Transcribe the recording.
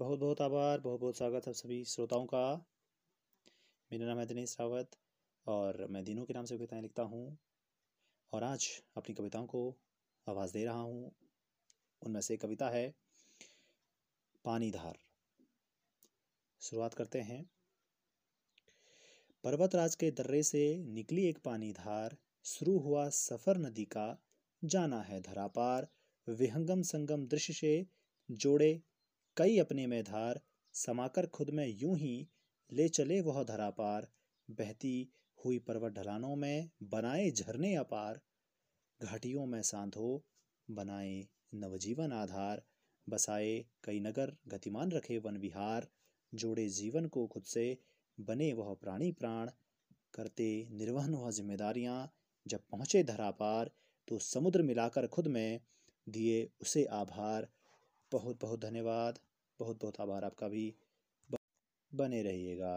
बहुत बहुत आभार बहुत बहुत स्वागत है सभी श्रोताओं का। मेरा नाम है दिनेश रावत और मैं दिनों के नाम से कविताएँ लिखता हूँ और आज अपनी कविताओं को आवाज़ दे रहा हूँ। उनमें से कविता है पानी धार शुरुआत करते हैं। पर्वतराज के दर्रे से निकली एक पानी धार शुरू हुआ सफ़र नदी का, जाना है धरापार। विहंगम संगम दृश्य से जोड़े कई अपने में धार समाकर खुद में यूँ ही ले चले वह धरा पार बहती हुई पर्वत ढलानों में बनाए झरने अपार। घाटियों में सांधो बनाए नवजीवन आधार। बसाए कई नगर गतिमान रखे वन विहार। जोड़े जीवन को खुद से बने वह प्राणी प्राण। करते निर्वहन वह जिम्मेदारियाँ। जब पहुँचे धरा पार तो समुद्र मिलाकर खुद में दिए उसे आभार। बहुत बहुत धन्यवाद। बहुत बहुत आभार। आपका भी बने रहिएगा।